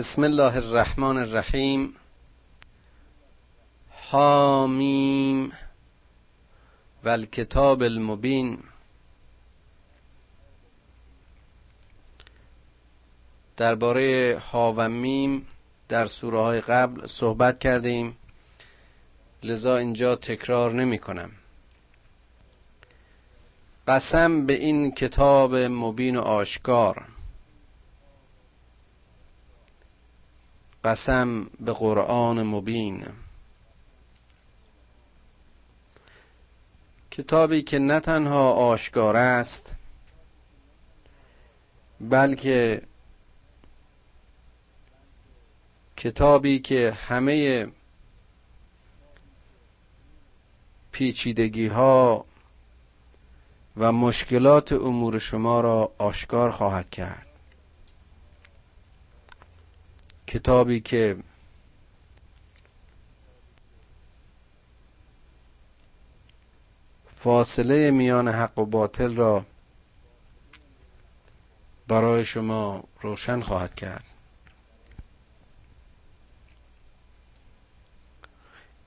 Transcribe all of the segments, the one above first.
بسم الله الرحمن الرحیم. حامیم. و الکتاب المبین. درباره ها و میم در سوره های قبل صحبت کردیم. لذا اینجا تکرار نمی کنم. قسم به این کتاب مبین و آشکار. قسم به قرآن مبین. کتابی که نه تنها آشکار است بلکه کتابی که همه پیچیدگی ها و مشکلات امور شما را آشکار خواهد کرد. کتابی که فاصله میان حق و باطل را برای شما روشن خواهد کرد.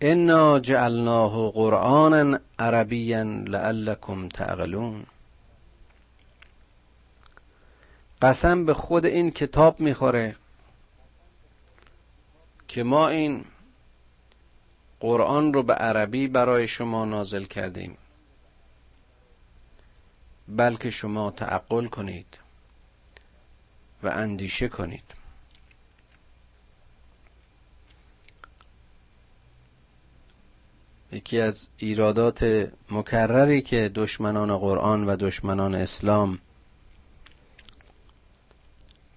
انا جعلناه قرآنا عربیا لعلكم تعقلون. قسم به خود این کتاب می‌خوره. که ما این قرآن رو به عربی برای شما نازل کردیم. بلکه شما تعقل کنید و اندیشه کنید. یکی از ایرادات مکرری که دشمنان قرآن و دشمنان اسلام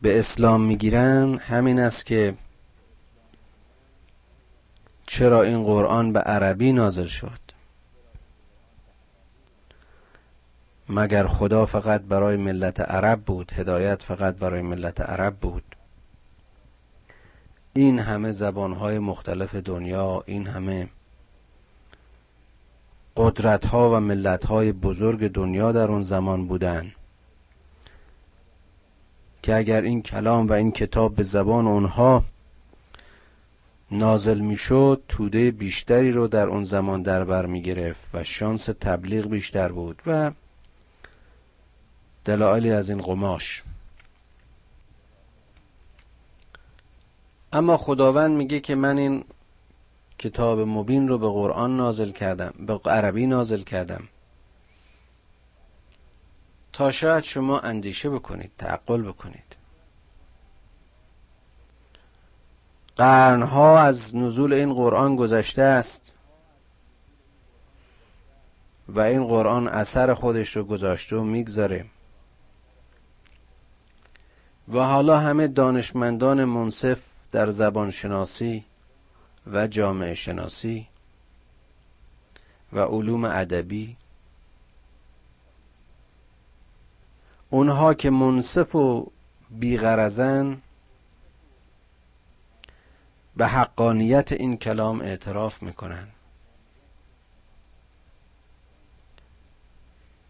به اسلام می‌گیرن همین است که چرا این قرآن به عربی نازل شد؟ مگر خدا فقط برای ملت عرب بود؟ هدایت فقط برای ملت عرب بود؟ این همه زبانهای مختلف دنیا این همه قدرت ها و ملت های بزرگ دنیا در اون زمان بودن که اگر این کلام و این کتاب به زبان اونها نازل می‌شد توده بیشتری رو در اون زمان در بر می گرفت و شانس تبلیغ بیشتر بود و دلایلی از این قماش. اما خداوند میگه که من این کتاب مبین رو به قرآن نازل کردم به عربی نازل کردم. تا شاید شما اندیشه بکنید تعقل بکنید. قرنها از نزول این قرآن گذشته است و این قرآن اثر خودش رو گذاشته و می‌گذاره. و حالا همه دانشمندان منصف در زبان شناسی و جامعه شناسی و علوم ادبی اونها که منصف و بیغرزن به حقانیت این کلام اعتراف می‌کنن.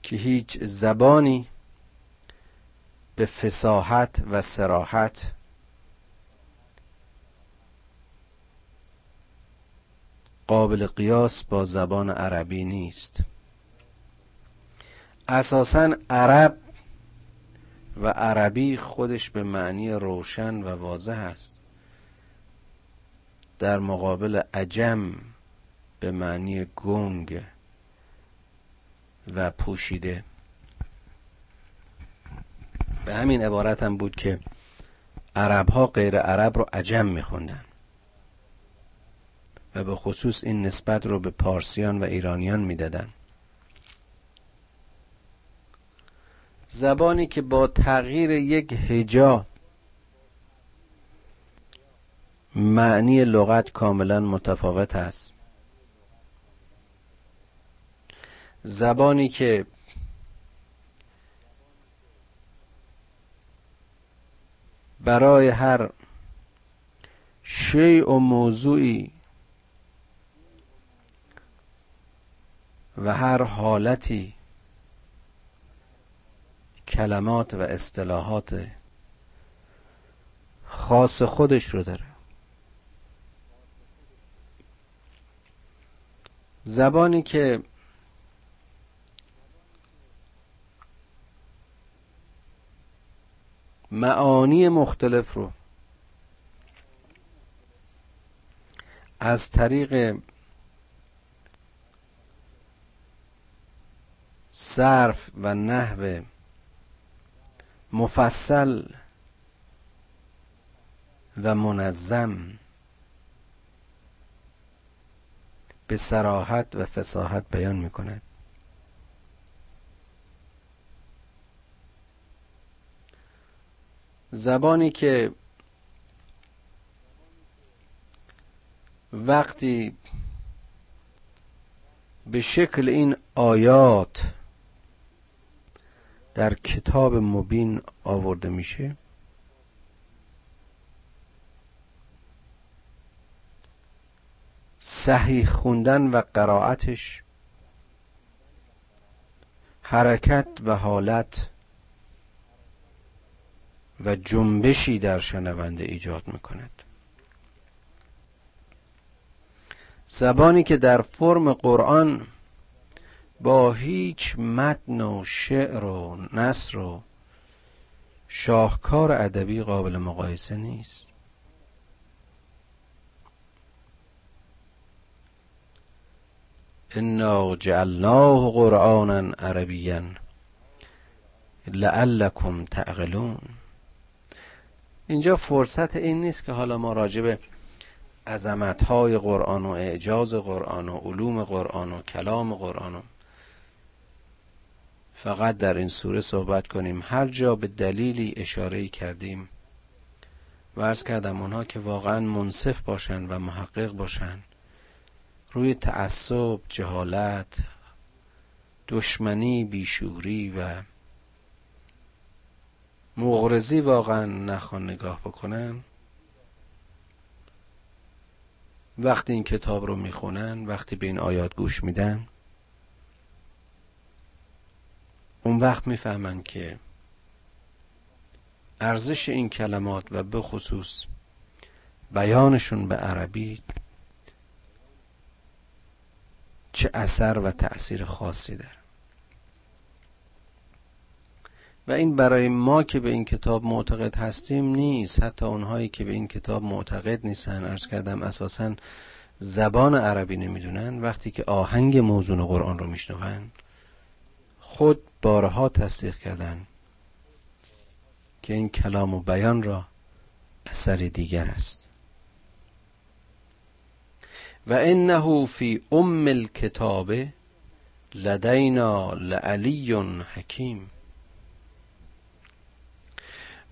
که هیچ زبانی به فساحت و سراحت قابل قیاس با زبان عربی نیست. اساسا عرب و عربی خودش به معنی روشن و واضح است. در مقابل عجم به معنی گنگ و پوشیده. به همین عبارت هم بود که عرب ها غیر عرب رو عجم میخوندن. و به خصوص این نسبت رو به پارسیان و ایرانیان می‌دادن. زبانی که با تغییر یک هجا معنی لغت کاملا متفاوت است. زبانی که برای هر شیء و موضوعی و هر حالتی کلمات و اصطلاحات خاص خودش رو داره. زبانی که معانی مختلف رو از طریق صرف و نحو مفصل و منظم به سراحت و فساحت بیان می کند زبانی که وقتی به شکل این آیات در کتاب مبین آورده میشه صحیح خوندن و قرائتش حرکت و حالت و جنبشی در شنونده ایجاد می‌کند. زبانی که در فرم قرآن با هیچ متن و شعر و نصر و شاهکار ادبی قابل مقایسه نیست. انا جعلناه قرآنا عربیا لعلكم تعقلون. اینجا فرصت این نیست که حالا ما راجب عظمت های قرآن و اعجاز قرآن و علوم قرآن و کلام قرآن و فقط در این سوره صحبت کنیم. هر جا به دلیلی اشاره کردیم و ارز کردم اونها که واقعا منصف باشن و محقق باشن روی تعصب جهالت دشمنی بیشوری و مغرزی واقعا نخوان نگاه بکنن. وقتی این کتاب رو می‌خونن وقتی به این آیات گوش میدن اون وقت می‌فهمن که ارزش این کلمات و به خصوص بیانشون به عربی چه اثر و تأثیر خاصی داره. و این برای ما که به این کتاب معتقد هستیم نیست. حتی اونهایی که به این کتاب معتقد نیستن. ارز کردم اساسا زبان عربی نمی‌دونن. وقتی که آهنگ موضوع قرآن رو میشنون خود بارها تصدیق کردن که این کلام و بیان را اثر دیگر است. و انه فی ام الکتاب لدینا لعلی حکیم.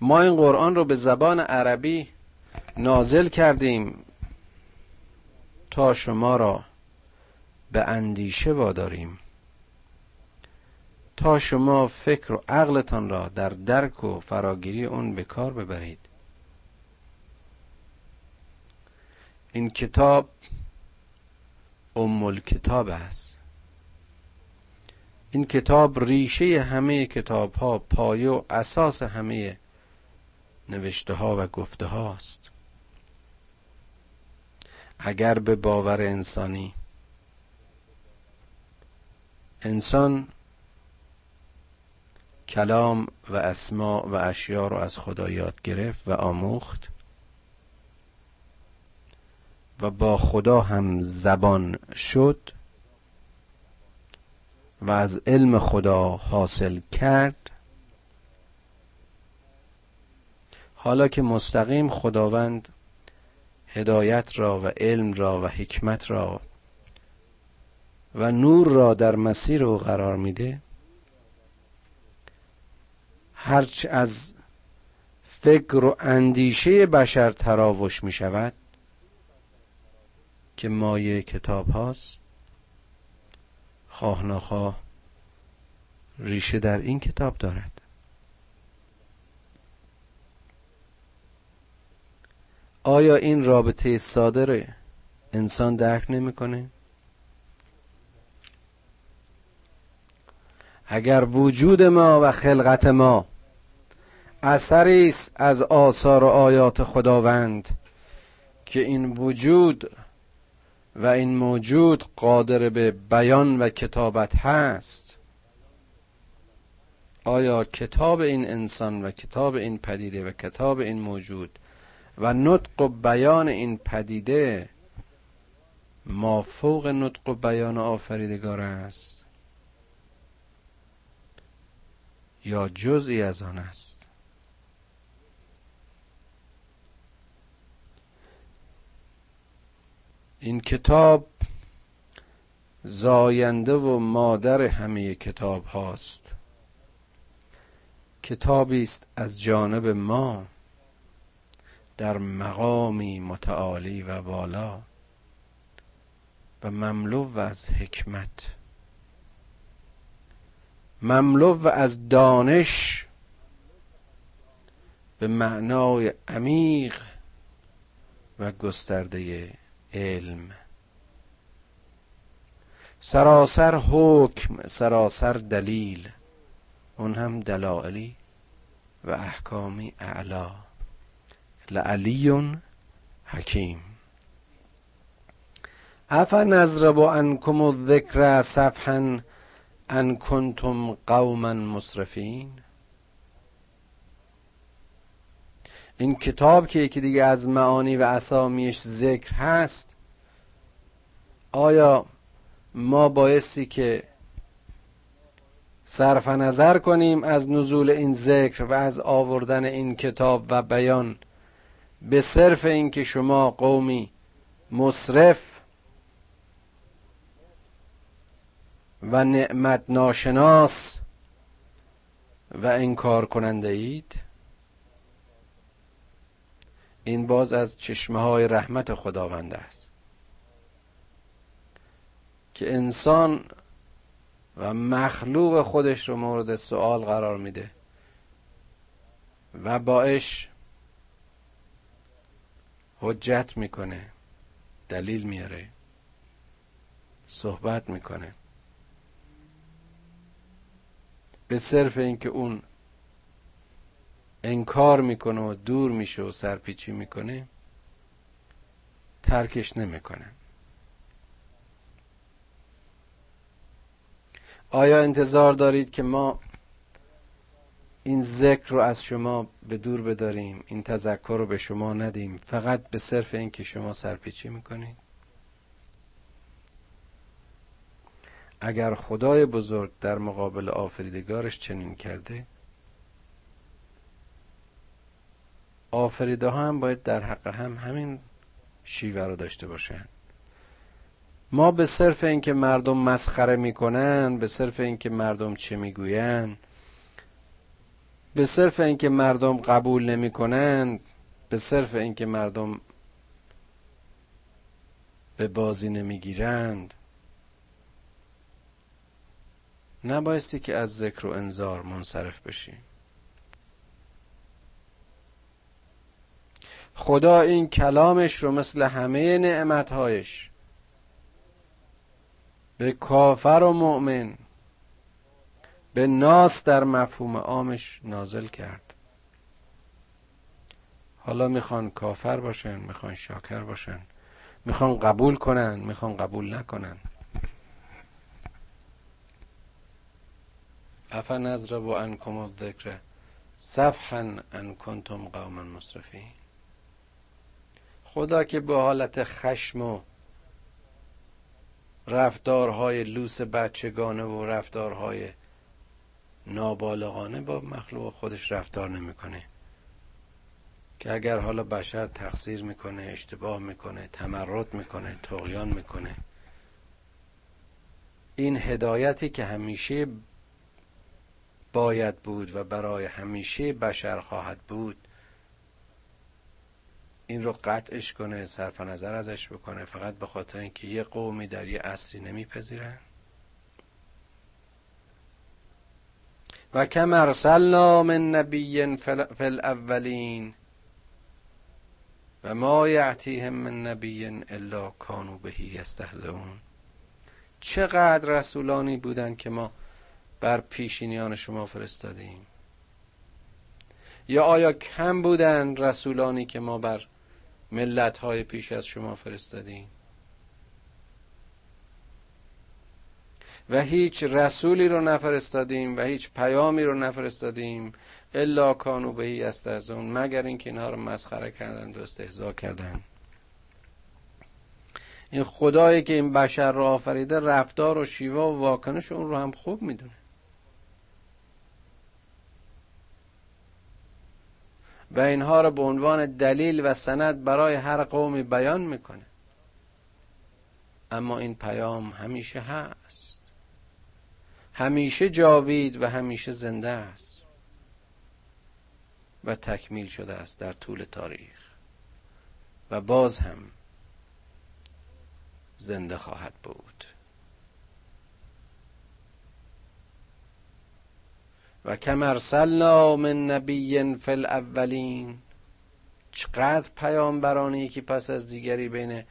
ما این قرآن رو به زبان عربی نازل کردیم تا شما را به اندیشه واداریم تا شما فکر و عقلتان را در درک و فراگیری اون به کار ببرید. این کتاب ام کتاب است. این کتاب ریشه همه کتاب ها پایه و اساس همه نوشته ها و گفته هاست اگر به باور انسانی انسان کلام و اسما و اشیا رو از خدا یاد گرفت و آموخت و با خدا هم زبان شد و از علم خدا حاصل کرد. حالا که مستقیم خداوند هدایت را و علم را و حکمت را و نور را در مسیر او قرار میده هرچه از فکر و اندیشه بشر تراوش می شود که مایه کتاب هاست خواه نخواه ریشه در این کتاب دارد آیا این رابطه صادر انسان درک نمی‌کنه؟ اگر وجود ما و خلقت ما اثری است از آثار و آیات خداوند که این وجود و این موجود قادر به بیان و کتابت هست. آیا کتاب این انسان و کتاب این پدیده و کتاب این موجود و نطق و بیان این پدیده ما فوق نطق و بیان آفریدگار است یا جزئی از آن است؟ این کتاب زاینده و مادر همه کتاب هاست. کتابی است از جانب ما در مقامی متعالی و بالا و مملو از حکمت. مملو از دانش به معنای عمیق و گسترده علم. سراسر حکم سراسر دلیل اون هم دلائلی و احکامی اعلا لعلی حکیم. افا نضرب عنکم الذکر صفحا ان کنتم قوما مسرفین. این کتاب که یکی دیگه از معانی و اسامیش ذکر هست آیا ما بایستی که صرف نظر کنیم از نزول این ذکر و از آوردن این کتاب و بیان به صرف اینکه شما قومی مصرف و نعمت ناشناس و انکار کننده اید؟ این باز از چشمه های رحمت خداوند است. که انسان و مخلوق خودش رو مورد سوال قرار میده و باش حجت می‌کنه دلیل میاره صحبت می‌کنه. به صرف اینکه اون انکار می‌کنه و دور میشه و سرپیچی می‌کنه ترکش نمی‌کنه. آیا انتظار دارید که ما این ذکر رو از شما به دور بداریم این تذکر رو به شما ندیم فقط به صرف اینکه شما سرپیچی می‌کنید؟ اگر خدای بزرگ در مقابل آفریدگارش چنین کرده آفریده ها هم باید در حق هم همین شیوه رو داشته باشن. ما به صرف اینکه مردم مسخره می‌کنن به صرف اینکه مردم چه می‌گوین به صرف اینکه مردم قبول نمی‌کنن به صرف اینکه مردم به بازی نمی‌گیرند. نبایستی که از ذکر و انذار منصرف بشیم خدا این کلامش رو مثل همه نعمتهایش به کافر و مؤمن به ناس در مفهوم عامش نازل کرد. حالا می‌خوان کافر باشن می‌خوان شاکر باشن می‌خوان قبول کنن می‌خوان قبول نکنن. افا نضرب انکم الذکر صفحا ان کنتم قوما مصرفین خدا که به حالت خشم و رفتارهای لوس بچگانه و رفتارهای نابالغانه با مخلوق خودش رفتار نمی‌کنه. که اگر حالا بشر تقصیر می‌کنه اشتباه می‌کنه تمرد می‌کنه تقیان می‌کنه. این هدایتی که همیشه باید بود و برای همیشه بشر خواهد بود این رو قطعش کنه صرف نظر ازش بکنه فقط به خاطر اینکه یه قومی در یه عصری نمیپذیرن. و کم ارسلنا من نبی فی الاولین و ما یعتیهم من نبی الا کانو بهی یستهزئون. چقدر رسولانی بودن که ما بر پیشینیان شما فرستادیم. یا آیا کم بودن رسولانی که ما بر ملت های پیش از شما فرستادیم و هیچ رسولی رو نفرستادیم و هیچ پیامی رو نفرستادیم الا کانو بهی است از اون مگر اینکه اینها رو مسخره کردند و استهزا کردند این خدایی که این بشر رو آفریده رفتار و شیوه و واکنش اون رو هم خوب می‌دونه. و اینها رو به عنوان دلیل و سند برای هر قومی بیان می‌کنه. اما این پیام همیشه هست. همیشه جاوید و همیشه زنده است. و تکمیل شده است در طول تاریخ. و باز هم زنده خواهد بود. و کم ارسلنا من نبی فی الاولین. چقدر پیامبرانی که پس از دیگری بین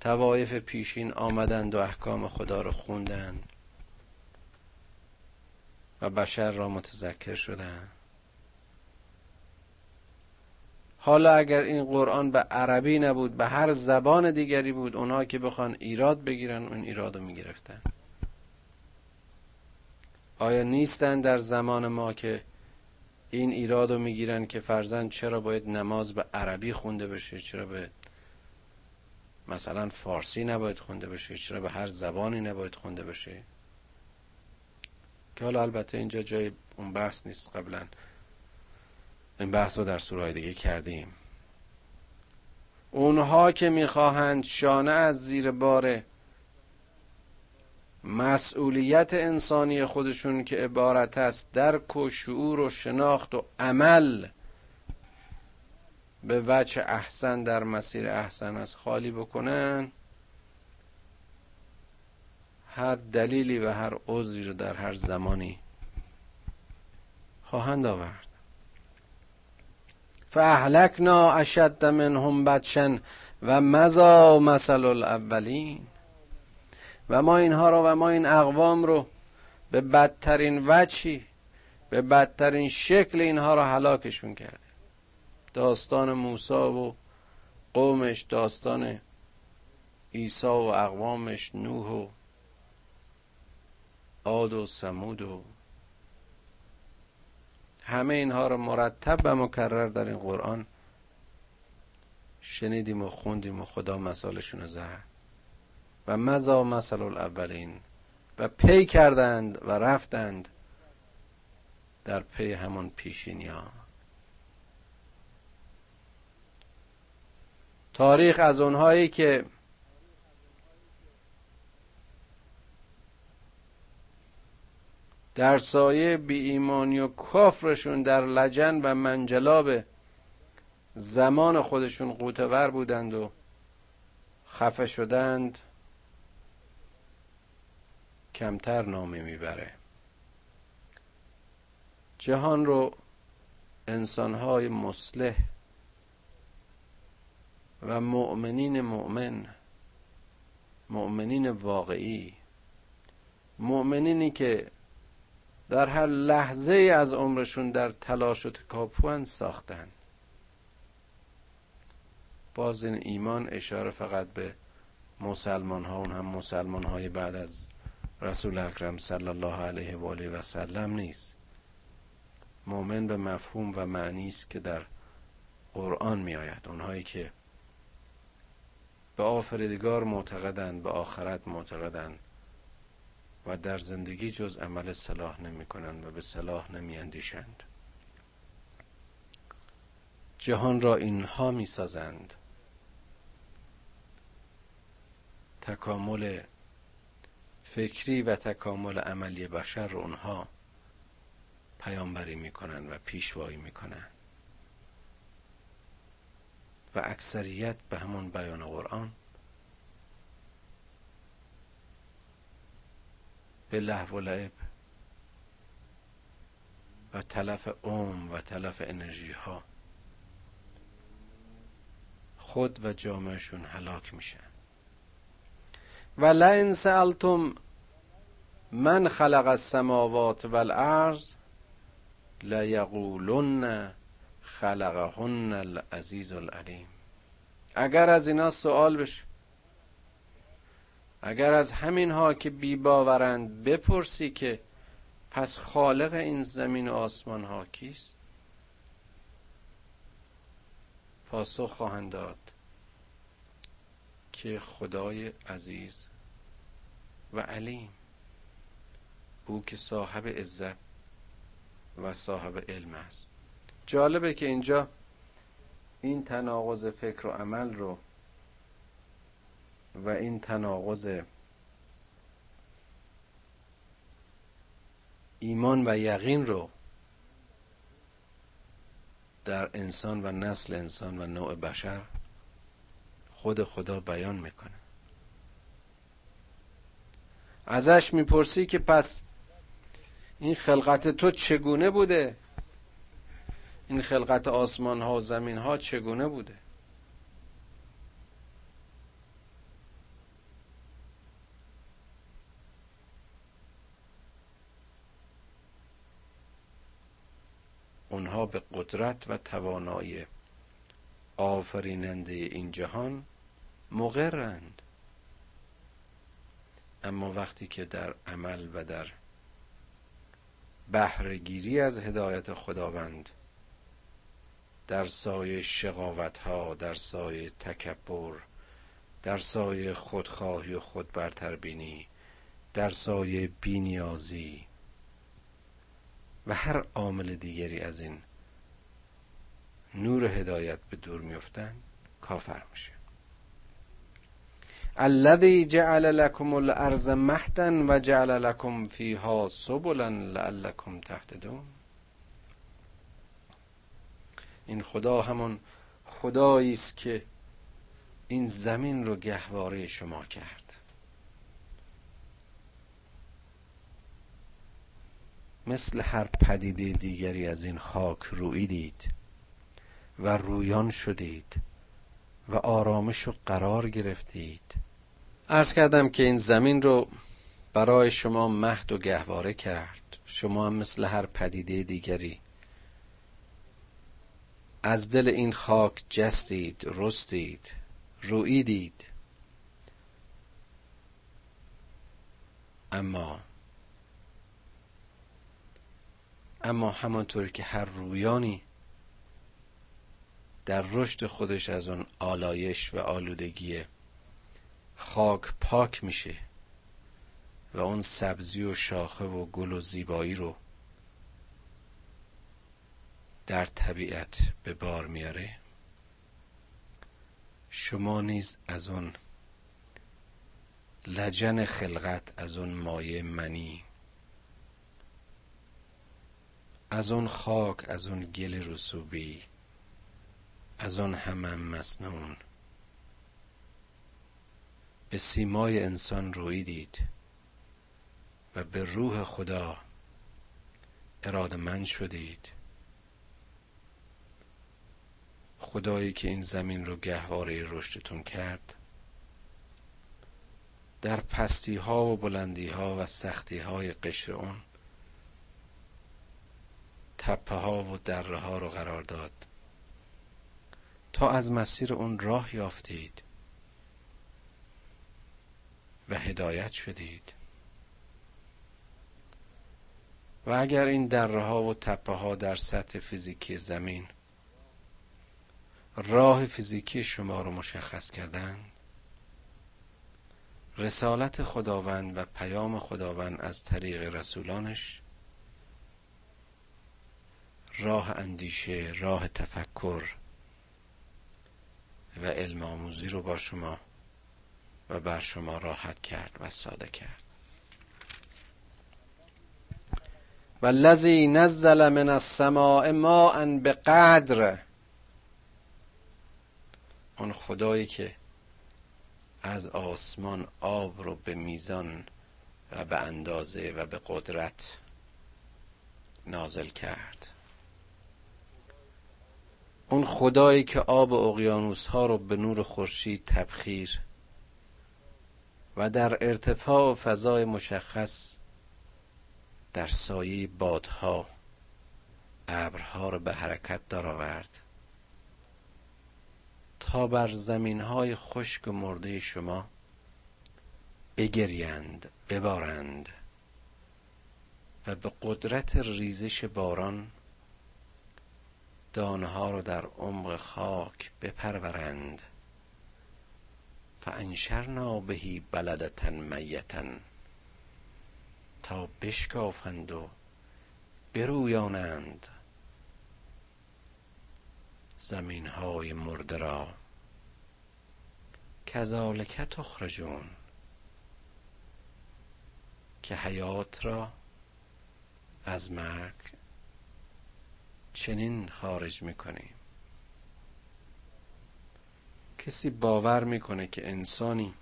توایف پیشین آمدند و احکام خدا رو خوندند و بشر را متذکر شدند. حالا اگر این قرآن به عربی نبود به هر زبان دیگری بود اونها که بخوان ایراد بگیرن اون ایراد رو می‌گرفتن. آیا نیستن در زمان ما که این ایراد رو می‌گیرن که فرزند چرا باید نماز به عربی خونده بشه چرا به مثلا فارسی نباید خونده بشه چرا به هر زبانی نباید خونده بشه؟ که حالا البته اینجا جای اون بحث نیست قبلا. این بحث رو در سورهای دیگه کردیم. اونها که می‌خواهند شانه از زیر بار مسئولیت انسانی خودشون که عبارت است درک و شعور و شناخت و عمل به وجه احسن در مسیر احسن از خالی بکنن هر دلیلی و هر عذری رو در هر زمانی خواهند آورد. فاهلکنا اشد منهم بچن و مزا مثل الاولین. و ما اینها رو و ما این اقوام رو به بدترین وچی به بدترین شکل اینها رو هلاکشون کرده داستان موسی و قومش داستان عیسی و اقوامش نوح و عاد و سمود و همه اینها رو مرتب و مکرر در این قرآن شنیدیم و خوندیم و خدا مثالشون رو زهد و مزا مثل الاولین. و پی کردند و رفتند در پی همون پیشینی ها تاریخ از اونهایی که در سایه بی ایمانی و کفرشون در لجن و منجلاب زمان خودشون قوتور بودند و خفه شدند. کمتر نامی می‌بره. جهان رو انسانهای مصلح و مؤمنین مؤمن مؤمنین واقعی مؤمنینی که در هر لحظه از عمرشون در تلاش و تکاپوان ساختن. باز این ایمان اشاره فقط به مسلمان ها اون هم مسلمان های بعد از رسول اکرم صلی الله علیه و آله و سلم نیست. مؤمن به مفهوم و معنی است که در قرآن می آید اونهایی که به آفریدگار معتقدند به آخرت معتقدند و در زندگی جز عمل صلاح نمی کنند و به صلاح نمی اندیشند جهان را اینها می سازند تکامل فکری و تکامل عملی بشر رو اونها پیامبری می‌کنن و پیشوایی می‌کنن. و اکثریت به همون بیان قرآن به لحو و لعب و تلف اوم و تلف انرژی ها خود و جامعشون هلاک میشن. و لئن سألتم من خلق السماوات والارض لیقولن خلقهن العزیز العلیم. اگر از اینا سوال بشه اگر از همین ها که بی باورند بپرسی که پس خالق این زمین و آسمان ها کیست؟ پاسخ خواهند داد. که خدای عزیز و علیم او که صاحب عزت و صاحب علم است. جالبه که اینجا این تناقض فکر و عمل رو و این تناقض ایمان و یقین رو در انسان و نسل انسان و نوع بشر خود خدا بیان می‌کنه. ازش می‌پرسی که پس این خلقت تو چگونه بوده؟ این خلقت آسمان ها و زمین ها چگونه بوده؟ اونها به قدرت و توانایی آفریننده این جهان مقرند. اما وقتی که در عمل و در بهرهگیری از هدایت خداوند در سایه شقاوت ها در سایه تکبر در سایه خودخواهی و خود برتربینی در سایه بینیازی و هر عامل دیگری از این نور هدایت به دور میفتن کافر میشه الذي جعل لكم الارض مهدا و جعل لكم فيها سبلا لعلكم تهتدون. این خدا همون خدایی است که این زمین رو گهواره شما کرد. مثل هر پدیده دیگری از این خاک رویدید و رویان شدید و آرامش و قرار گرفتید. ارز کردم که این زمین رو برای شما مهد و گهواره کرد. شما هم مثل هر پدیده دیگری. از دل این خاک جستید رستید رویدید اما اما همانطور که هر رویانی در رشد خودش از اون آلایش و آلودگی خاک پاک میشه و اون سبزی و شاخه و گل و زیبایی رو در طبیعت به بار میاره. شما نیز از اون لجن خلقت از اون مایه منی از اون خاک از اون گل رسوبی از اون همم مسنون به سیمای انسان رویدید و به روح خدا ارادمند شدید. خدایی که این زمین رو گهواره رشدتون کرد در پستی ها و بلندی ها و سختی های قشر اون تپه ها و دره ها رو قرار داد تا از مسیر اون راه یافتید. و هدایت شدید. و اگر این دره ها و تپه ها در سطح فیزیکی زمین راه فیزیکی شما رو مشخص کردن رسالت خداوند و پیام خداوند از طریق رسولانش راه اندیشه راه تفکر و علم آموزی رو با شما و بر شما راحت کرد و ساده کرد. و الذی نزل من السماء ماء به قدر اون خدایی که از آسمان آب رو به میزان و به اندازه و به قدرت نازل کرد. اون خدایی که آب اقیانوس ها رو به نور خورشید تبخیر و در ارتفاع و فضای مشخص در سایه بادها ابرها رو به حرکت درآورد. تا بر زمین های خشک و مرده شما بگریند ببارند و به قدرت ریزش باران دانه ها رو در عمق خاک بپرورند. فانشرنا بهی بلدتن میتن تا بشکافند و برویانند زمین های مرده را. کذالک تخرجون. که حیات را از مرگ چنین خارج می‌کنیم. کسی باور می‌کنه که انسانی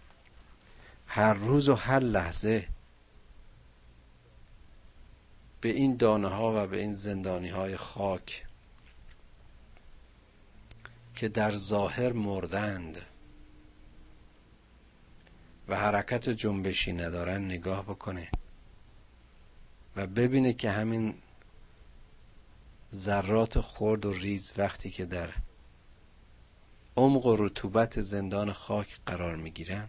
هر روز و هر لحظه به این دانه ها و به این زندانی های خاک که در ظاهر مردند و حرکت جنبشی ندارن نگاه بکنه و ببینه که همین ذرات خرد و ریز وقتی که در عمق و رطوبت زندان خاک قرار می‌گیرن.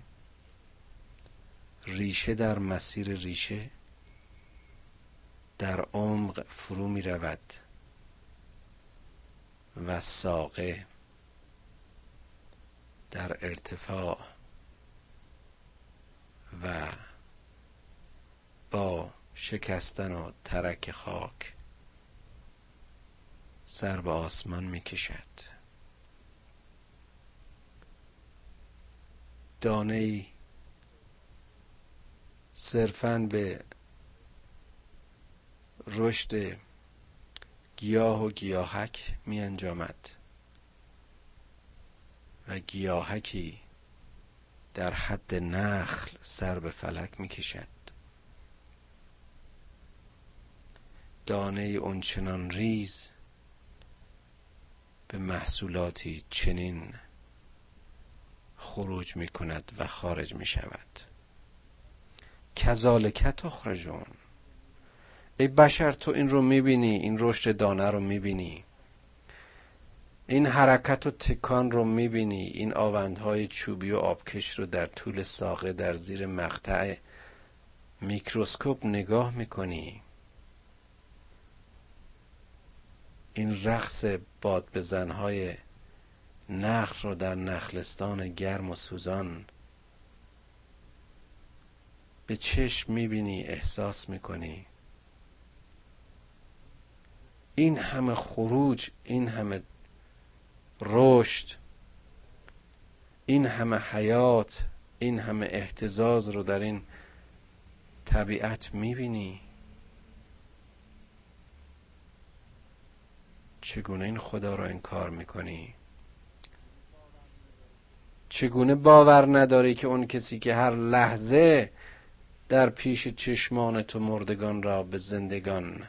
ریشه در مسیر ریشه در عمق فرو می رود و ساقه در ارتفاع و با شکستن و ترک خاک سر به آسمان می کشد دانه صرفا به رشد گیاه و گیاهک می انجامد و گیاهکی در حد نخل سر به فلک می کشد دانه اونچنان ریز به محصولاتی چنین خروج می کند و خارج می شود کذالک تخرجون. ای بشر تو این رو می‌بینی این رشد دانه رو می‌بینی. این حرکت و تکان رو می‌بینی. این آوندهای چوبی و آبکش رو در طول ساقه در زیر مقطع میکروسکوپ نگاه می‌کنی. این رقص باد بزنهای نخل رو در نخلستان گرم و سوزان. به چشم می‌بینی احساس می‌کنی. این همه خروج این همه رشد این همه حیات این همه احتزاز رو در این طبیعت می‌بینی. چگونه این خدا را انکار می‌کنی؟ چگونه باور نداری که اون کسی که هر لحظه در پیش چشمان تو مردگان را به زندگان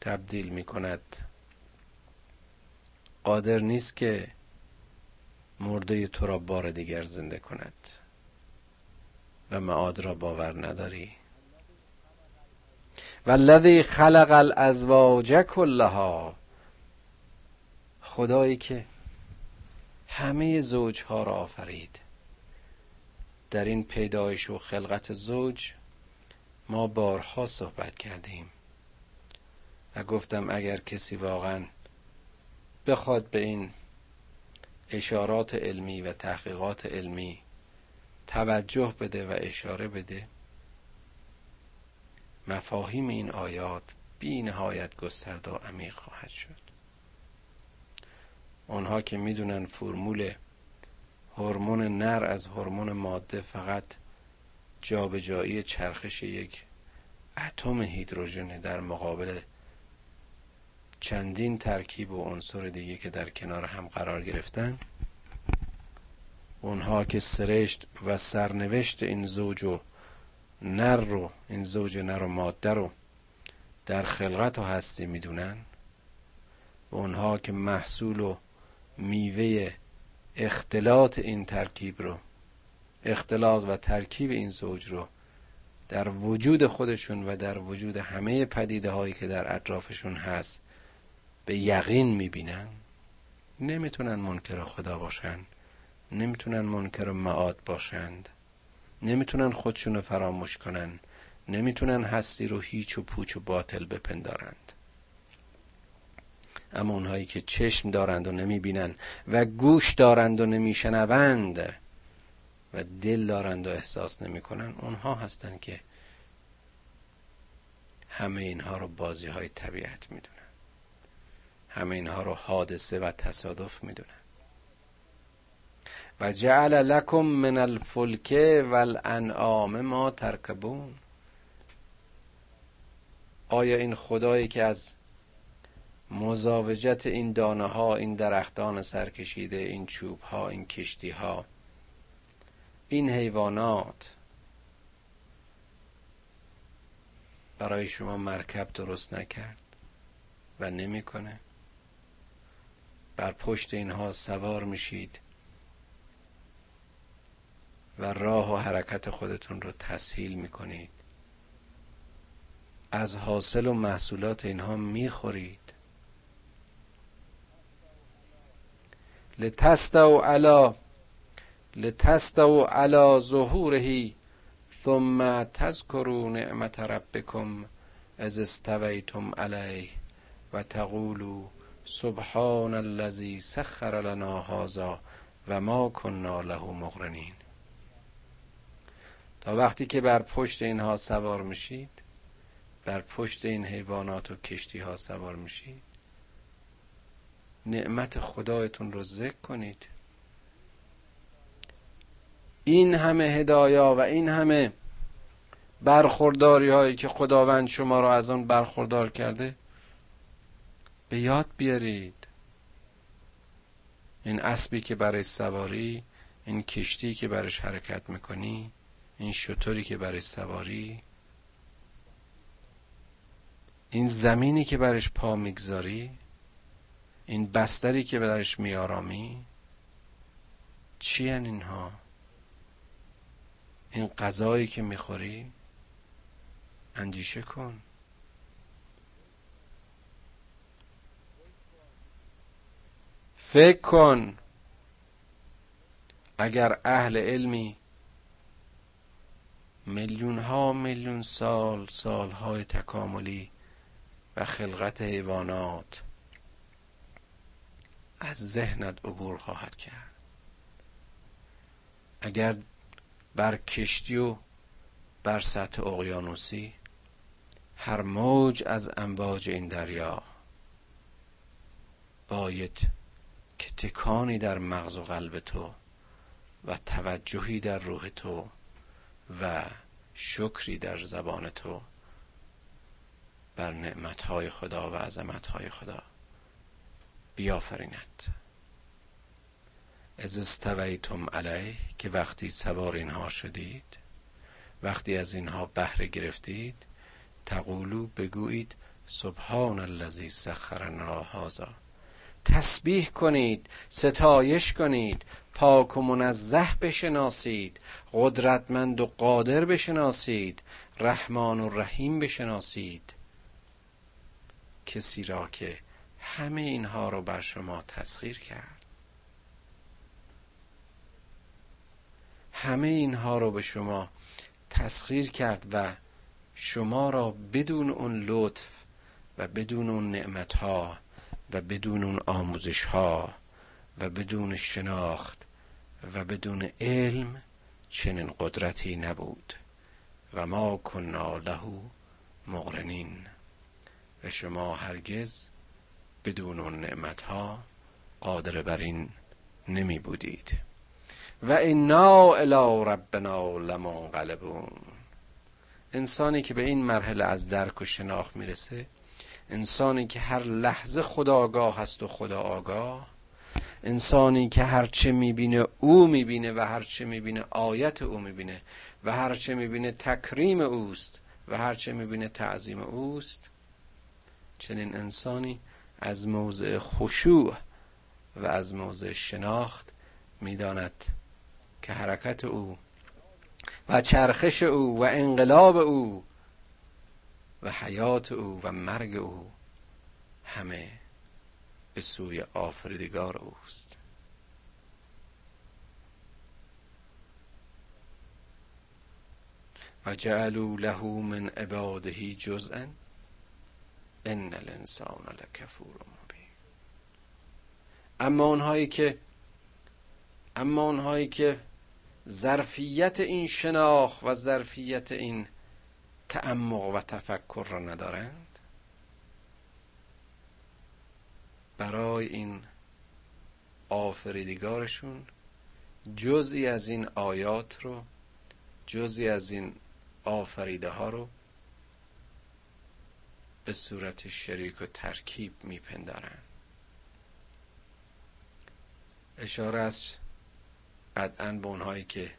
تبدیل می کند؟ قادر نیست که مرده تو را بار دیگر زنده کند و معاد را باور نداری. و الذی خلق الازواج کلها. خدایی که همه زوجها را آفرید. در این پیدایش و خلقت زوج ما بارها صحبت کردیم. و گفتم اگر کسی واقعا بخواد به این اشارات علمی و تحقیقات علمی توجه بده و اشاره بده مفاهیم این آیات بی نهایت گسترده و عمیق خواهد شد. آنها که می‌دونن فرمول هورمون نر از هورمون ماده فقط جابجایی چرخش یک اتم هیدروژن در مقابل چندین ترکیب و عنصر دیگه که در کنار هم قرار گرفتن اونها که سرشت و سرنوشت این زوج و نر رو این زوج نر و ماده رو در خلقت و هستی می‌دونن و اونها که محصول و میوه اختلاط این ترکیب رو اختلاط و ترکیب این زوج رو در وجود خودشون و در وجود همه پدیده هایی که در اطرافشون هست به یقین می‌بینن. نمی‌تونن منکر خدا باشن. نمی‌تونن منکر معاد باشند. نمی‌تونن خودشون رو فراموش کنن. نمی‌تونن هستی رو هیچ و پوچ و باطل بپندارند اما اونهایی که چشم دارند و نمی‌بینند و گوش دارند و نمیشنوند و دل دارند و احساس نمی‌کنن اونها هستند که همه اینها رو بازی های طبیعت می‌دونن. همه اینها رو حادثه و تصادف می‌دونن. و جعل لکم من الفلک والانعام ما ترکبون. آیا این خدایی که از مزاوجت این دانه ها این درختان سرکشیده این چوب ها این کشتی ها این حیوانات. برای شما مرکب درست نکرد و نمی‌کنه. بر پشت اینها سوار میشید و راه و حرکت خودتون رو تسهیل می‌کنید. از حاصل و محصولات اینها می‌خورید. لتستو علا لتستو علا ظهورهی ثم تذکروا نعمت ربکم از استویتم علیه و تقولوا سبحان الذي سخر لنا هذا و ما کننا له مقرنین. تا وقتی که بر پشت اینها سوار میشید بر پشت این حیوانات و کشتی ها سوار میشید نعمت خدایتون رو ذکر کنید. این همه هدایا و این همه برخورداری هایی که خداوند شما را از آن برخوردار کرده به یاد بیارید. این اسبی که برای سواری این کشتی که برش حرکت می‌کنی این شطوری که برای سواری این زمینی که برش پا می‌گذاری این بستری که برش میارامی چی اینها؟ این غذایی که می‌خوری؟ اندیشه کن. فکر کن اگر اهل علمی میلیون ها میلیون سال سال های تکاملی و خلقت حیوانات از ذهنت عبور خواهد کرد. اگر بر کشتی و بر سطح اقیانوسی هر موج از امواج این دریا باید که تکانی در مغز و قلب تو و توجهی در روح تو و شکری در زبان تو بر نعمتهای خدا و عظمتهای خدا. بیافریند. از استویتم علیه که وقتی سوار اینها شدید وقتی از اینها بهره گرفتید تقولو بگویید سبحان الذی سخرنا هذا. تسبیح کنید ستایش کنید پاک و منزه بشناسید قدرتمند و قادر بشناسید رحمان و رحیم بشناسید. کسی را که همه اینها رو بر شما تسخیر کرد. همه اینها رو به شما تسخیر کرد و شما را بدون اون لطف و بدون اون نعمت ها و بدون اون آموزش ها و بدون شناخت و بدون علم چنین قدرتی نبود. و ما کنا له مقرنین. و شما هرگز بدون اون نعمت ها قادر بر این نمی بودید و انا الی ربنا لمنقلبون. انسانی که به این مرحله از درک و شناخت می‌رسه انسانی که هر لحظه خدا آگاه هست و خدا آگاه انسانی که هرچه می‌بینه او می‌بینه و هرچه می‌بینه آیت او می‌بینه و هرچه می‌بینه تکریم اوست و هرچه می‌بینه تعظیم اوست چنین انسانی از موضع خشوع و از موضع شناخت می‌داند که حرکت او و چرخش او و انقلاب او و حیات او و مرگ او همه به سوی آفریدگار اوست. و جعلوا له من عباده جزءا ان الانسان لکفور مبین. اما اونهایی که اما اونهایی که ظرفیت این شناخ و ظرفیت این تعمق و تفکر را ندارند برای این آفریدگارشون جزئی از این آیات رو جزئی از این آفریده ها رو به صورت شریک و ترکیب میپندارن. اشاره است قطعا به اونهایی که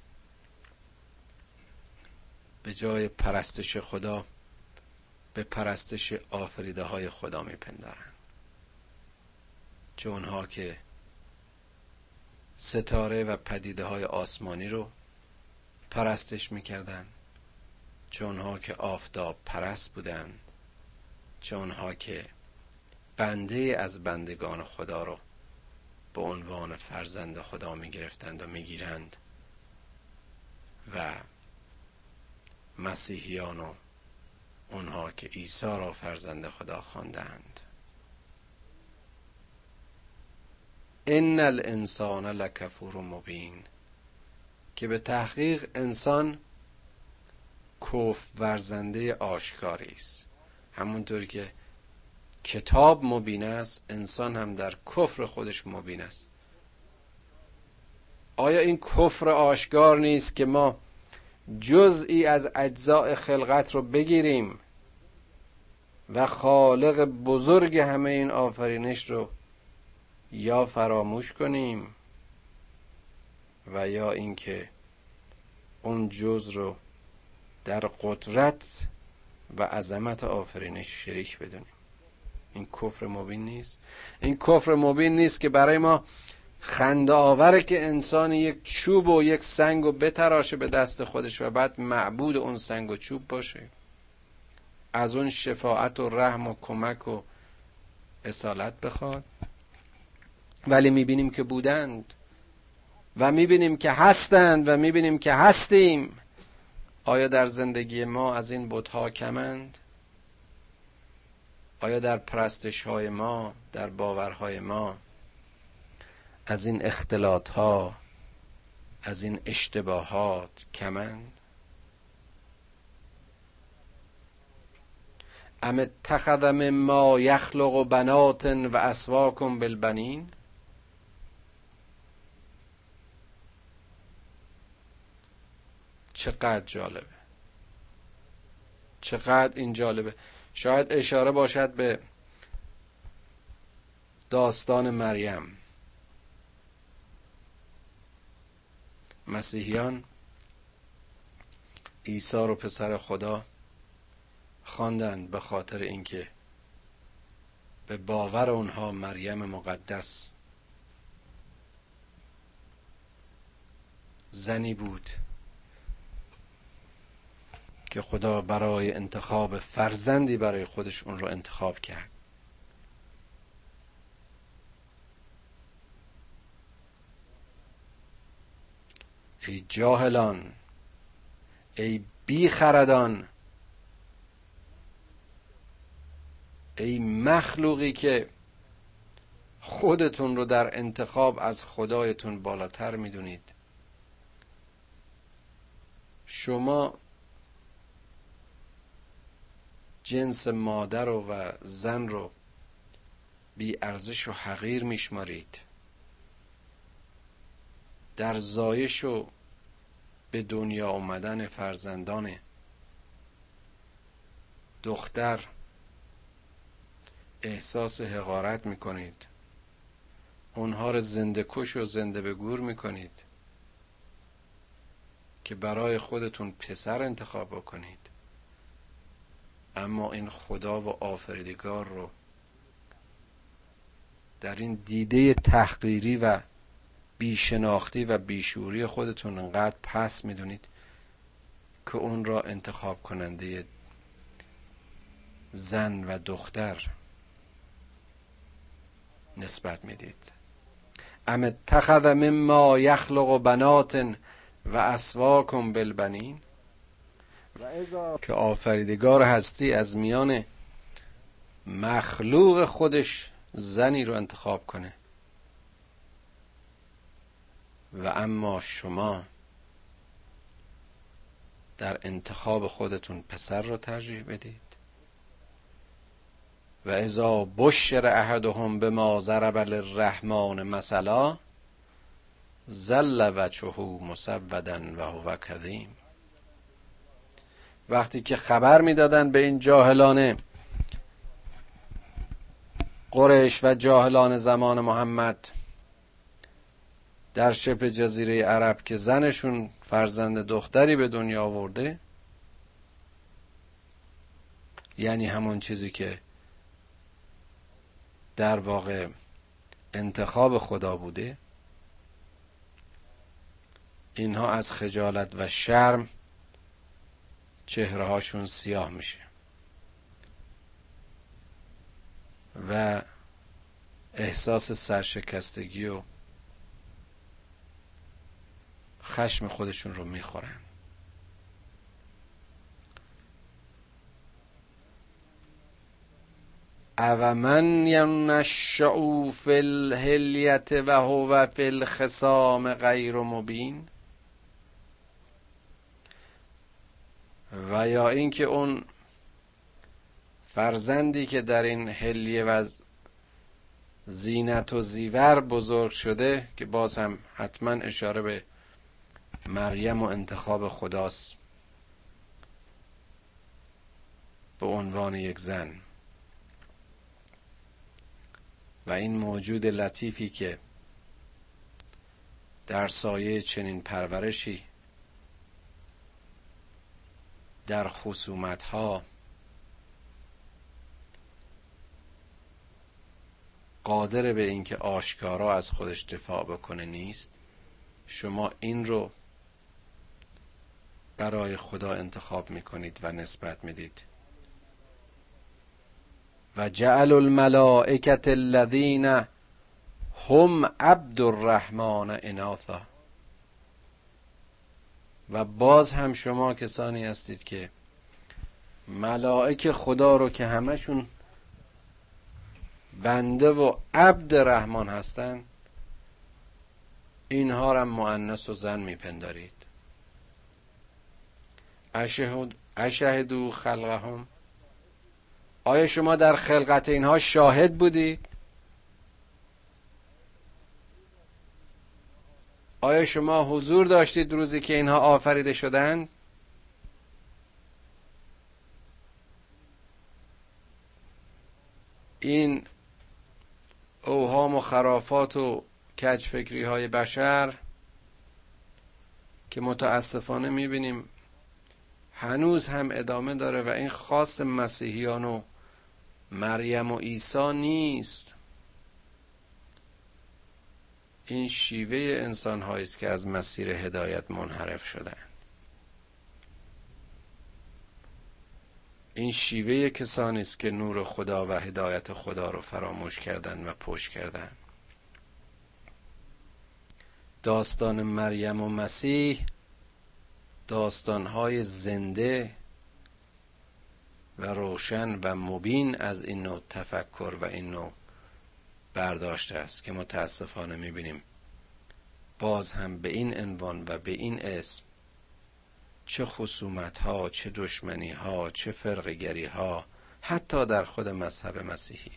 به جای پرستش خدا به پرستش آفریده های خدا میپندارن. چه اونها که ستاره و پدیده های آسمانی رو پرستش می‌کردن چه اونها که آفتاب پرست بودند چه اونها که بنده از بندگان خدا رو به عنوان فرزند خدا می گرفتند و می گیرند و مسیحیان و اونها که عیسی را فرزند خدا خواندند. ان الانسان لکفور مبین که به تحقیق انسان کف ورزنده آشکاری است. همونطور که کتاب مبین است انسان هم در کفر خودش مبین است. آیا این کفر آشکار نیست که ما جزئی از اجزاء خلقت رو بگیریم و خالق بزرگ همه این آفرینش رو یا فراموش کنیم و یا اینکه اون جز رو در قدرت و عظمت آفرینش شریک بدونیم. این کفر مبین نیست. این کفر مبین نیست که برای ما خنده آوره که انسان یک چوب و یک سنگ و بتراشه به دست خودش و بعد معبود اون سنگ و چوب باشه. از اون شفاعت و رحم و کمک و اصالت بخواد. ولی می‌بینیم که بودند و می‌بینیم که هستند و می‌بینیم که هستیم. آیا در زندگی ما از این بتها کمند؟ آیا در پرستش های ما در باورهای ما از این اختلاط ها از این اشتباهات کمند ام اتخذ ما یخلق بنات و اسواکم بالبنین چقدر جالبه. چقدر این جالبه. شاید اشاره باشد به داستان مریم. مسیحیان عیسی رو پسر خدا خواندند به خاطر اینکه به باور اونها مریم مقدس زنی بود. که خدا برای انتخاب فرزندی برای خودش اون رو انتخاب کرد. ای جاهلان ای بیخردان ای مخلوقی که خودتون رو در انتخاب از خدایتون بالاتر می‌دونید. شما جنس مادر و زن رو بی ارزش و حقیر میشمارید. در زایش و به دنیا آمدن فرزندان دختر احساس حقارت می‌کنید. اونها رو زنده کش و زنده به گور می‌کنید که برای خودتون پسر انتخاب بکنید. اما این خدا و آفریدگار رو در این دیده تحقیری و بیشناختی و بیشوری خودتون انقدر پس می‌دونید که اون را انتخاب کننده زن و دختر نسبت می‌دید. ام اتخذ مما یخلق بنات و اسواکم بالبنین. که آفریدگار هستی از میان مخلوق خودش زنی رو انتخاب کنه. و اما شما در انتخاب خودتون پسر رو ترجیح بدید. و اذا بشر احدهم به ما ضرب للرحمن مثلا زل وجهه مسودا و هو کظیم وقتی که خبر می‌دادن به این جاهلان قریش و جاهلان زمان محمد در شبه جزیره عرب که زنشون فرزند دختری به دنیا آورده یعنی همون چیزی که در واقع انتخاب خدا بوده اینها از خجالت و شرم چهره هاشون سیاه میشه. و احساس سرشکستگی و خشم خودشون رو می‌خورن. او من ینشعو فی الهلیت و هو فی الخصام غیر مبین؟ و یا اینکه اون فرزندی که در این هلیه و زینت و زیور بزرگ شده که باز هم حتما اشاره به مریم و انتخاب خداست به عنوان یک زن. و این موجود لطیفی که در سایه چنین پرورشی در خصومت ها قادر به اینکه آشکارا از خودش دفاع بکنه نیست. شما این رو برای خدا انتخاب می‌کنید و نسبت می‌دید. و جعل الملائکت الذین هم عبد الرحمن اناثا. و باز هم شما کسانی هستید که ملائک خدا رو که همشون بنده و عبد رحمان هستن اینها را مؤنث و زن میپندارید. اشهد اشهدو خلقهم. آیا شما در خلقت اینها شاهد بودید؟ آیا شما حضور داشتید روزی که اینها آفریده شدند این اوهام و خرافات و کجفکری های بشر که متاسفانه می‌بینیم هنوز هم ادامه داره و این خاص مسیحیان و مریم و عیسی نیست. این شیوه انسان است که از مسیر هدایت منحرف شدن این شیوه کسانی است که نور خدا و هدایت خدا رو فراموش کردن و پشت کردن داستان مریم و مسیح داستانهای زنده و روشن و مبین از این نوع تفکر و این نوع برداشته است که متاسفانه می‌بینیم. باز هم به این عنوان و به این اسم چه خصومت ها چه دشمنی ها چه فرقگری ها حتی در خود مذهب مسیحی.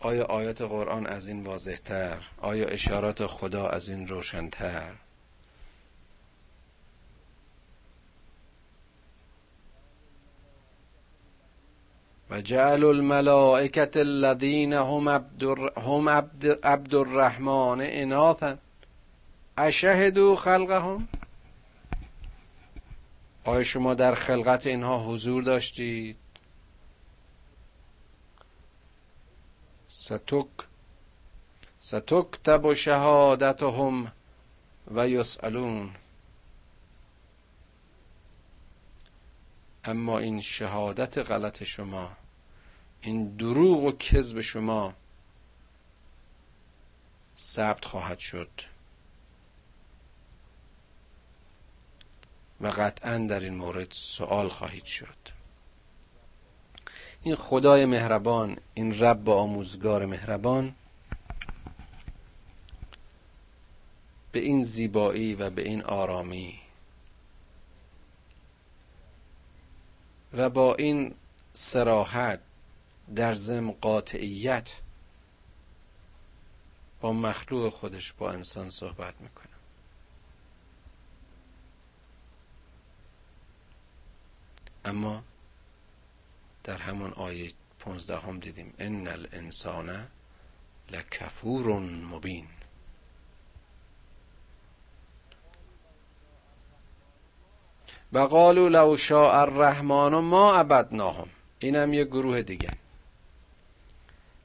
آیا آیات قرآن از این واضحتر؟ آیا اشارات خدا از این روشنتر؟ و جعل الملائکت الذین هم عبد, هم عبد, الرحمن اناثا اشهدوا خلقهم؟ آیا شما در خلقت اینها حضور داشتید؟ ستک ستکتب شهادتهم و یسالون اما این شهادت غلط شما. این دروغ و کذب شما ثبت خواهد شد. و قطعا در این مورد سوال خواهید شد. این خدای مهربان این رب آموزگار مهربان به این زیبایی و به این آرامی و با این سراحت در زم قاطعیت با مخلوق خودش با انسان صحبت می‌کنه. اما در همون آیه پونزدهم دیدیم ان الانسان لکفور مبین. و قالوا لو شاء الرحمن ما عبدناهم. اینم یه گروه دیگه.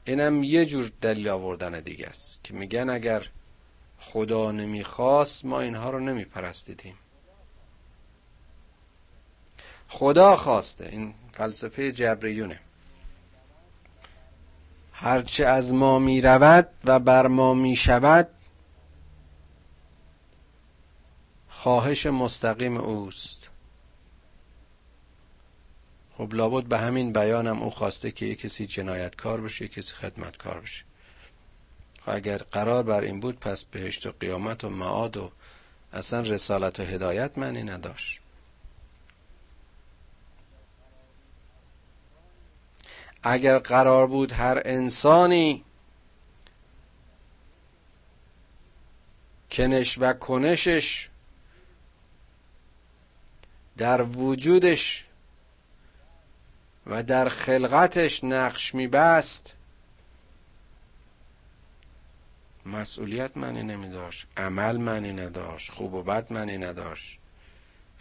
اینم یه جور دلیل آوردن دیگه است که میگن اگر خدا نمی‌خواست ما اینها رو نمیپرستیدیم. خدا خواسته. این فلسفه جبریونه. هرچه از ما می‌رود و بر ما می‌شود خواهش مستقیم اوست. خب لابد به همین بیانم او خواسته که یه کسی جنایتکار بشه یه کسی خدمتکار بشه. خب اگر قرار بر این بود پس بهشت و قیامت و معاد و اصلا رسالت و هدایت معنی نداشت. اگر قرار بود هر انسانی کنش و کنشش در وجودش و در خلقتش نقش میبست. مسئولیت معنی نمی داشت عمل معنی نداشت خوب و بد معنی نداشت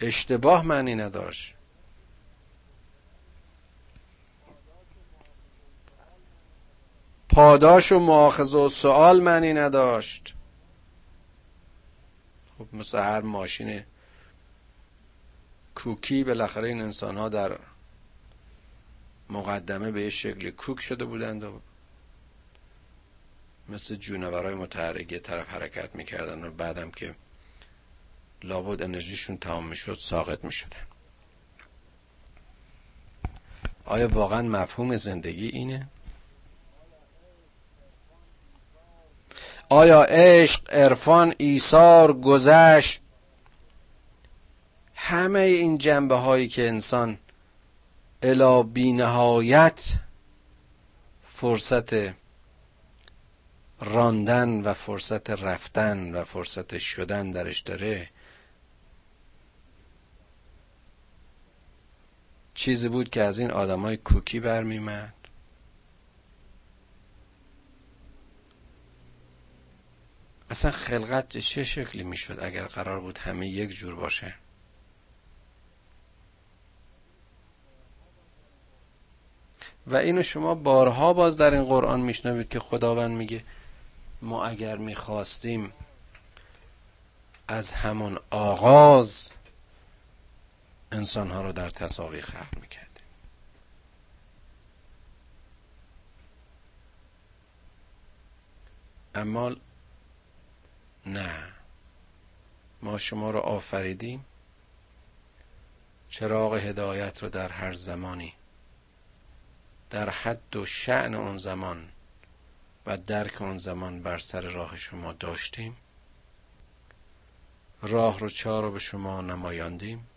اشتباه معنی نداشت. پاداش و مؤاخذه و سوال معنی نداشت. خب مثل هر ماشین کوکی بالاخره این انسان ها در مقدمه به یه شکل کوک شده بودند و مثل جونورای متحرک طرف حرکت می‌کردن و بعدم که لابد انرژیشون تمام می‌شد ساقط می‌شدن آیا واقعا مفهوم زندگی اینه؟ آیا عشق، عرفان، ایثار، گذشت همه این جنبه هایی که انسان الا بینهایت فرصت راندن و فرصت رفتن و فرصت شدن درش داره. چیزی بود که از این آدمای کوکی برمیمد اصلا خلقت چه شکلی می‌شد اگر قرار بود همه یک جور باشه؟ و اینو شما بارها باز در این قرآن میشنوید که خداوند میگه ما اگر می‌خواستیم از همون آغاز انسانها رو در تصاوی خلق می‌کردیم. اما نه. ما شما رو آفریدیم. چراغ هدایت رو در هر زمانی در حد و شعن اون زمان و درک اون زمان بر سر راه شما داشتیم. راه رو چار رو به شما نمایاندیم.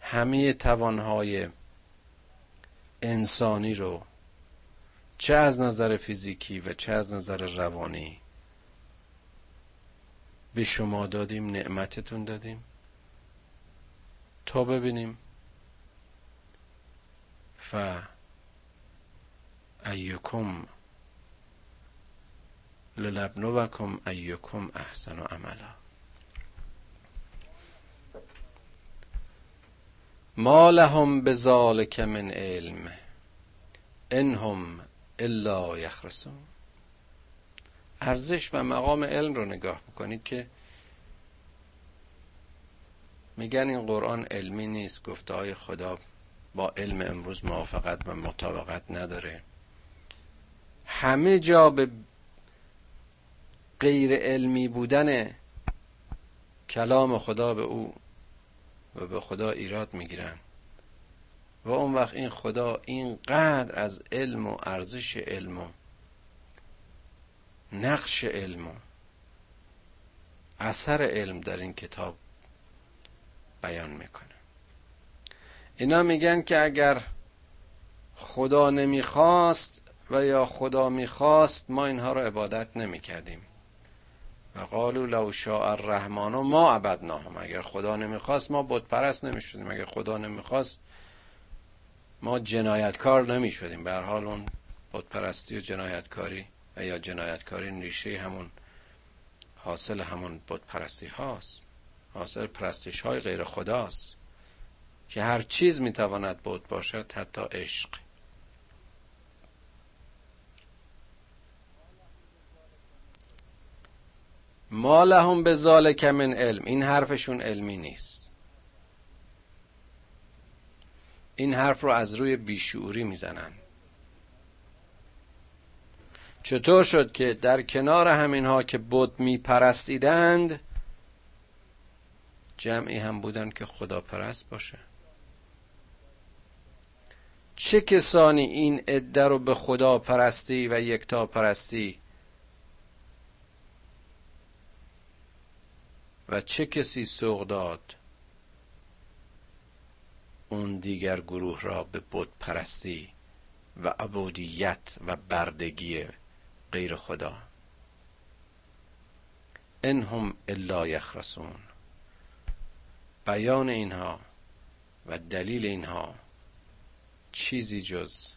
همه توانهای انسانی رو چه از نظر فیزیکی و چه از نظر روانی به شما دادیم نعمتتون دادیم تا ببینیم ف ایکم لنبلوکم ایکم احسن عملا. ما لهم بذالک من علم انهم الا یخرسون ارزش و مقام علم رو نگاه بکنید که میگن این قرآن علمی نیست گفته های خدا با علم امروز موافقت و مطابقت نداره. همه جا به غیر علمی بودن کلام خدا به او و به خدا ایراد می‌گیرن. و اون وقت این خدا اینقدر از علم و ارزش علم و نقش علم و اثر علم در این کتاب بیان می‌کنه. اینا میگن که اگر خدا نمی‌خواست و یا خدا می‌خواست ما اینها رو عبادت نمی‌کردیم. و قالو لو شاء الرحمن ما عبدناهم. اگر خدا نمی‌خواست ما بت پرست نمی‌شدیم. اگر خدا نمی‌خواست ما جنایتکار نمی‌شدیم. به هر حال اون بت پرستی و جنایتکاری و یا جنایتکاری ریشه همون حاصل همون بت پرستی هاست. حاصل پرستش های غیر خداست. که هر چیز می‌تواند بود باشد حتی عشق. ما لهم به ذالک من علم. این حرفشون علمی نیست. این حرف رو از روی بیشعوری می‌زنن. چطور شد که در کنار همین ها که بود میپرستیدند جمعی هم بودن که خدا پرست باشه؟ چه کسانی این عده رو به خدا پرستی و یکتا پرستی؟ و چه کسی سوق داد؟ اون دیگر گروه را به بود پرستی و عبودیت و بردگی غیر خدا. انهم الا یخرسون. بیان اینها و دلیل اینها چیزی جز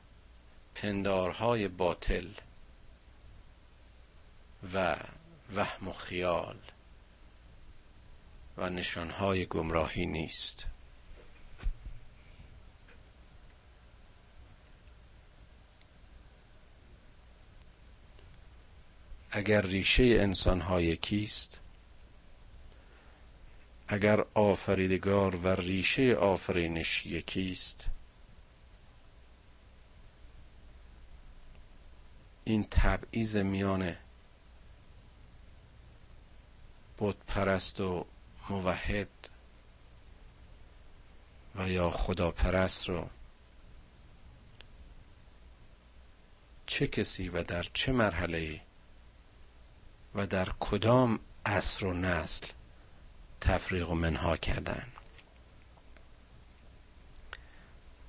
پندارهای باطل و وهم و خیال و نشانهای گمراهی نیست. اگر ریشه انسانها یکیست اگر آفریدگار و ریشه آفرینش یکیست؟ این تبعیض میان بود پرست و موحد و یا خدا پرست رو چه کسی و در چه مرحله و در کدام عصر و نسل تفریق و منها کردن؟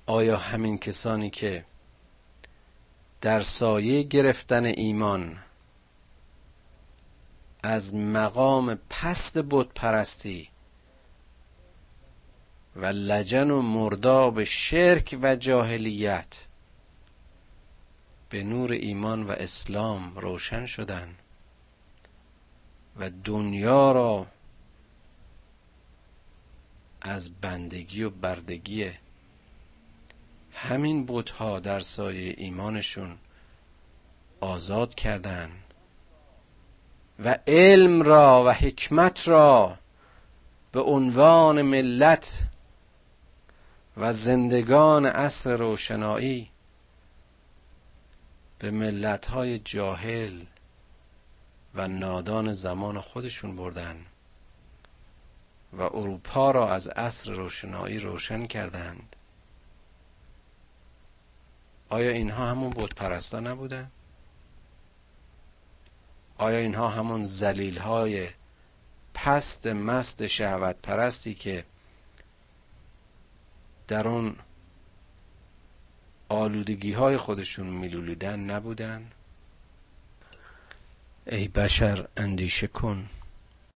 آیا همین کسانی که در سایه گرفتن ایمان. از مقام پست بود پرستی و لجن و مرداب شرک و جاهلیت به نور ایمان و اسلام روشن شدن و دنیا را از بندگی و بردگی همین بودها در سایه ایمانشون آزاد کردن و علم را و حکمت را به عنوان ملت و زندگان عصر روشنایی به ملت های جاهل و نادان زمان خودشون بردن و اروپا را از عصر روشنایی روشن کردند آیا اینها همون بود پرستا نبودن؟ آیا اینها همون زلیل های پست مست شهوت پرستی که در اون آلودگی های خودشون میلولیدن نبودن؟ ای بشر اندیشه کن